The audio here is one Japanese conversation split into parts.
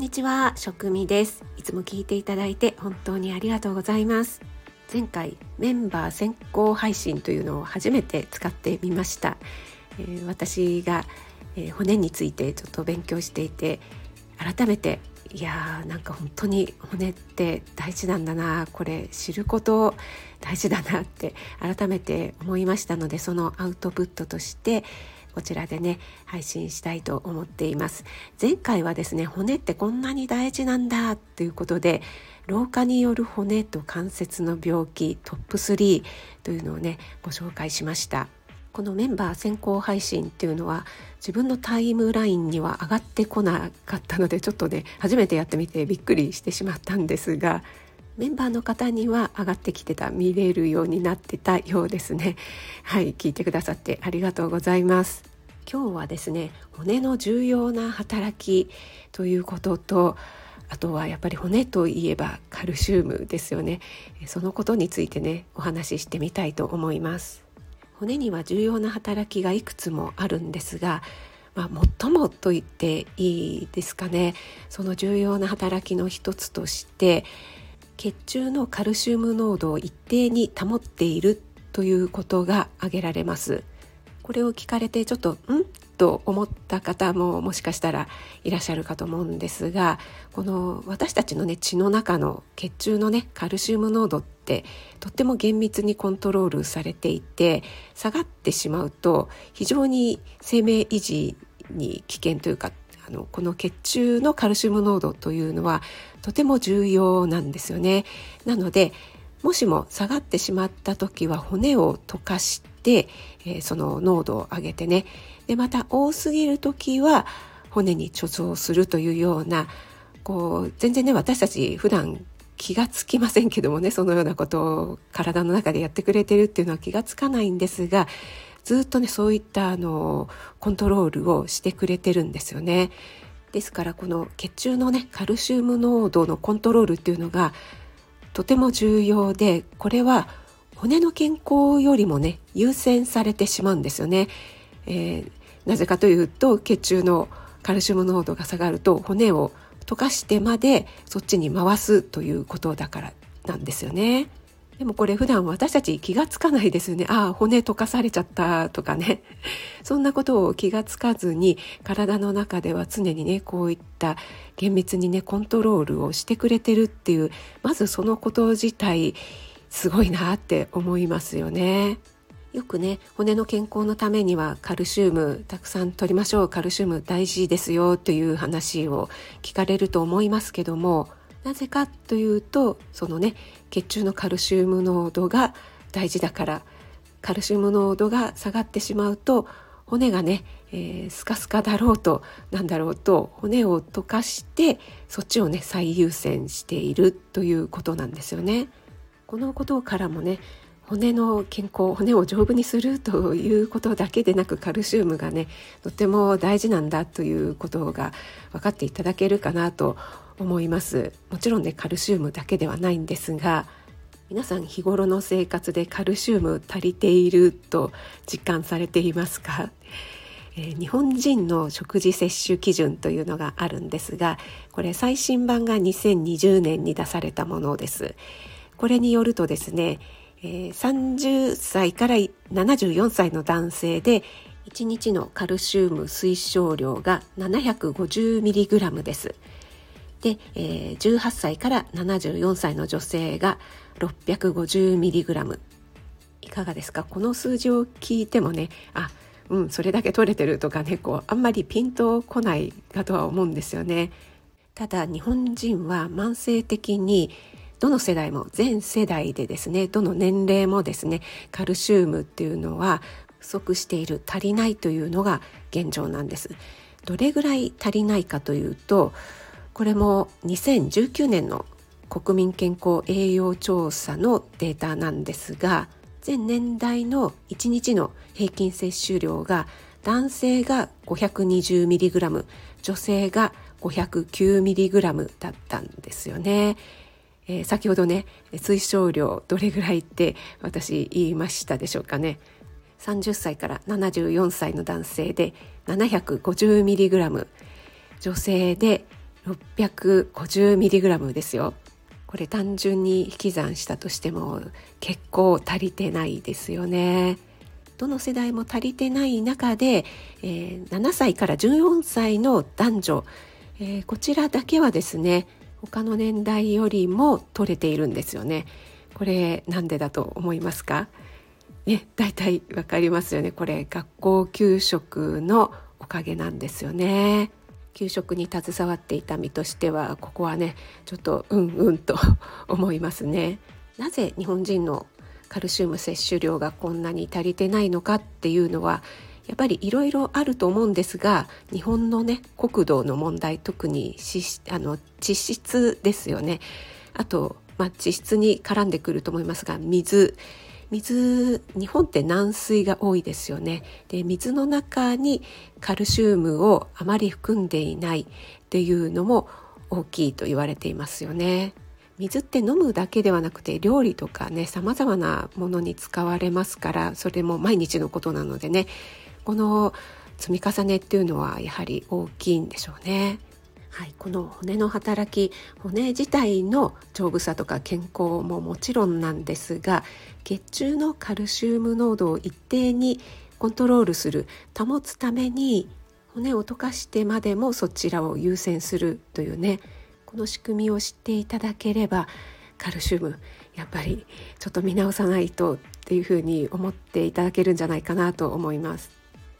んにちは、食味です。いつも聞いていただいて本当にありがとうございます。前回メンバー先行配信というのを初めて使ってみました。えー、私が、えー、骨についてちょっと勉強していて改めていやーなんか本当に骨って大事なんだなこれ知ること大事だなって改めて思いましたのでそのアウトプットとしてこちらでね配信したいと思っています。前回はですね骨ってこんなに大事なんだということで老化による骨と関節の病気トップ3というのをねご紹介しました。このメンバー先行配信っていうのは自分のタイムラインには上がってこなかったのでちょっとね初めてやってみてびっくりしてしまったんですがメンバーの方には上がってきてた見れるようになってたようですね。はい聞いてくださってありがとうございます。今日はですね骨の重要な働きということとあとはやっぱり骨といえばカルシウムですよね。そのことについてねお話ししてみたいと思います。骨には重要な働きがいくつもあるんですがまあ、最もと言っていいですかね。その重要な働きの一つとして血中のカルシウム濃度を一定に保っているということが挙げられますこれを聞かれてちょっと「ん?」と思った方ももしかしたらいらっしゃるかと思うんですがこの私たちのね血の中の血中のねカルシウム濃度ってとっても厳密にコントロールされていて下がってしまうと非常に生命維持に危険というかのこの血中のカルシウム濃度というのはとても重要なんですよね。なのでもしも下がってしまった時は骨を溶かして、え、その濃度を上げてねでまた多すぎる時は骨に貯蔵するというようなこう全然ね私たち普段気がつきませんけどもねそのようなことを体の中でやってくれてるっていうのは気がつかないんですがずっとねそういったあのコントロールをしてくれてるんですよね。ですからこの血中のねカルシウム濃度のコントロールっていうのがとても重要でこれは骨の健康よりもね優先されてしまうんですよね。えー、なぜかというと血中のカルシウム濃度が下がると骨を溶かしてまでそっちに回すということだからなんですよね。でもこれ普段私たち気がつかないですよね。ああ、骨溶かされちゃったとかね。そんなことを気がつかずに体の中では常にね、こういった厳密にね、コントロールをしてくれてるっていう、まずそのこと自体すごいなって思いますよね。よくね骨の健康のためにはカルシウムたくさん取りましょうカルシウム大事ですよという話を聞かれると思いますけどもなぜかというとそのね血中のカルシウム濃度が大事だからカルシウム濃度が下がってしまうと骨がね、えー、スカスカだろうとなんだろうと骨を溶かしてそっちをね最優先しているということなんですよね。このことからもね骨の健康骨を丈夫にするということだけでなくカルシウムがねとても大事なんだということが分かっていただけるかなと思います。もちろんねカルシウムだけではないんですが皆さん日頃の生活でカルシウム足りていると実感されていますか、えー、日本人の食事摂取基準というのがあるんですがこれ最新版が2020年に出されたものです。これによるとですね、えー、30歳から74歳の男性で1日のカルシウム推奨量が 750mg です。で、えー、18歳から74歳の女性が 650mg いかがですか？この数字を聞いてもねあうんそれだけ取れてるとかねこうあんまりピンとこないかとは思うんですよね。ただ日本人は慢性的にどの世代も全世代でですねどの年齢もですねカルシウムっていうのは不足している足りないというのが現状なんです。どれぐらい足りないかというとこれも2019年の国民健康栄養調査のデータなんですが全年代の1日の平均摂取量が男性が 520mg 女性が 509mg だったんですよね。えー、先ほどね推奨量どれぐらいって私言いましたでしょうかね。30歳から74歳の男性で 750mg 女性で 650mg ですよ。これ単純に引き算したとしても結構足りてないですよね。どの世代も足りてない中で、えー、7歳から14歳の男女、えー、こちらだけはですね他の年代よりも取れているんですよね。これなんでだと思いますか？ね、大体わかりますよね。これ学校給食のおかげなんですよね。給食に携わっていた身としてはここはねちょっとうんうんと 思いますね。なぜ日本人のカルシウム摂取量がこんなに足りてないのかっていうのはやっぱりいろいろあると思うんですが日本のね国土の問題特にあの地質ですよね。あと、まあ、地質に絡んでくると思いますが水。水日本って軟水が多いですよねで水の中にカルシウムをあまり含んでいないっていうのも大きいと言われていますよね水って飲むだけではなくて料理とかね様々なものに使われますからそれも毎日のことなのでねこの積み重ねっていうのはやはり大きいんでしょうね。はい、この骨の働き骨自体の丈夫さとか健康ももちろんなんですが血中のカルシウム濃度を一定にコントロールする保つために骨を溶かしてまでもそちらを優先するというねこの仕組みを知っていただければカルシウムやっぱりちょっと見直さないとっていうふうに思っていただけるんじゃないかなと思います。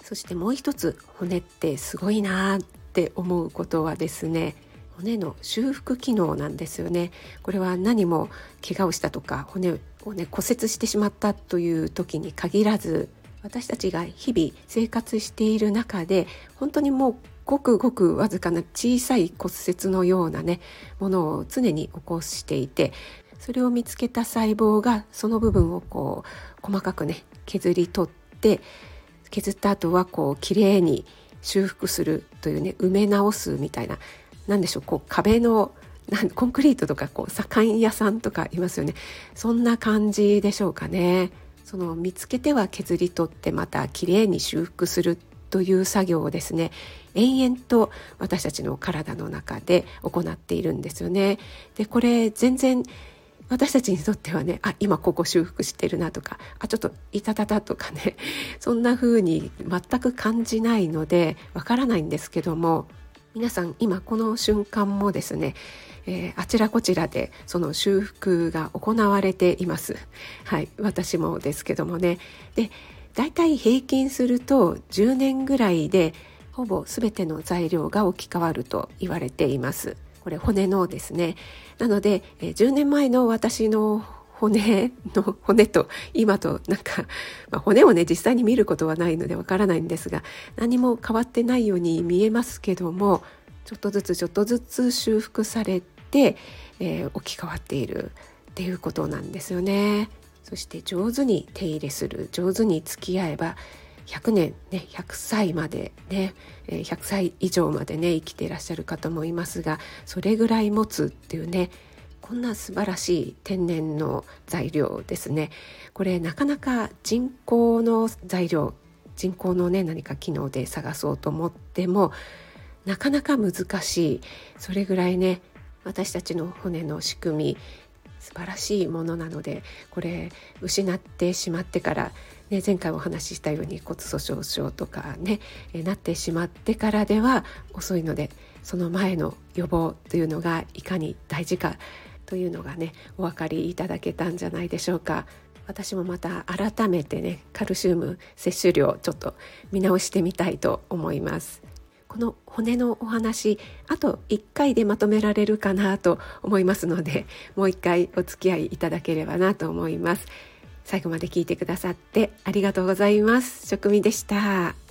そしてもう一つ骨ってすごいなって思うことはですね骨の修復機能なんですよね。これは何も怪我をしたとか骨をね骨折してしまったという時に限らず私たちが日々生活している中で本当にもうごくごくわずかな小さい骨折のようなねものを常に起こしていてそれを見つけた細胞がその部分をこう細かくね削り取って削った後はこう綺麗に修復するというね埋め直すみたいな何でしょうこう壁のコンクリートとかこう左官屋さんとかいますよねそんな感じでしょうかねその見つけては削り取ってまた綺麗に修復するという作業をですね延々と私たちの体の中で行っているんですよね。でこれ全然私たちにとってはねあ今ここ修復してるなとかあちょっといたたたとかね そんな風に全く感じないのでわからないんですけども皆さん今この瞬間もですね、えー、あちらこちらでその修復が行われています。はい私もですけどもねでだいたい平均すると10年ぐらいでほぼ全ての材料が置き換わると言われていますこれ骨のですねなので10年前の私の骨の骨と今となんか、まあ、骨をね実際に見ることはないのでわからないんですが何も変わってないように見えますけどもちょっとずつちょっとずつ修復されて、えー、置き換わっているっていうことなんですよね。そして上手に手入れする上手に付き合えば100年ね100歳までね100歳以上までね生きていらっしゃる方もいますがそれぐらい持つっていうねこんな素晴らしい天然の材料ですね。これなかなか人工の材料人工のね何か機能で探そうと思ってもなかなか難しい。それぐらいね私たちの骨の仕組み素晴らしいものなのでこれ失ってしまってから、ね、前回お話ししたように骨粗しょう症とかねなってしまってからでは遅いのでその前の予防というのがいかに大事かというのがねお分かりいただけたんじゃないでしょうか。私もまた改めてねカルシウム摂取量ちょっと見直してみたいと思います。この骨のお話あと1回でまとめられるかなと思いますのでもう1回お付き合いいただければなと思います最後まで聞いてくださってありがとうございます。職味でした。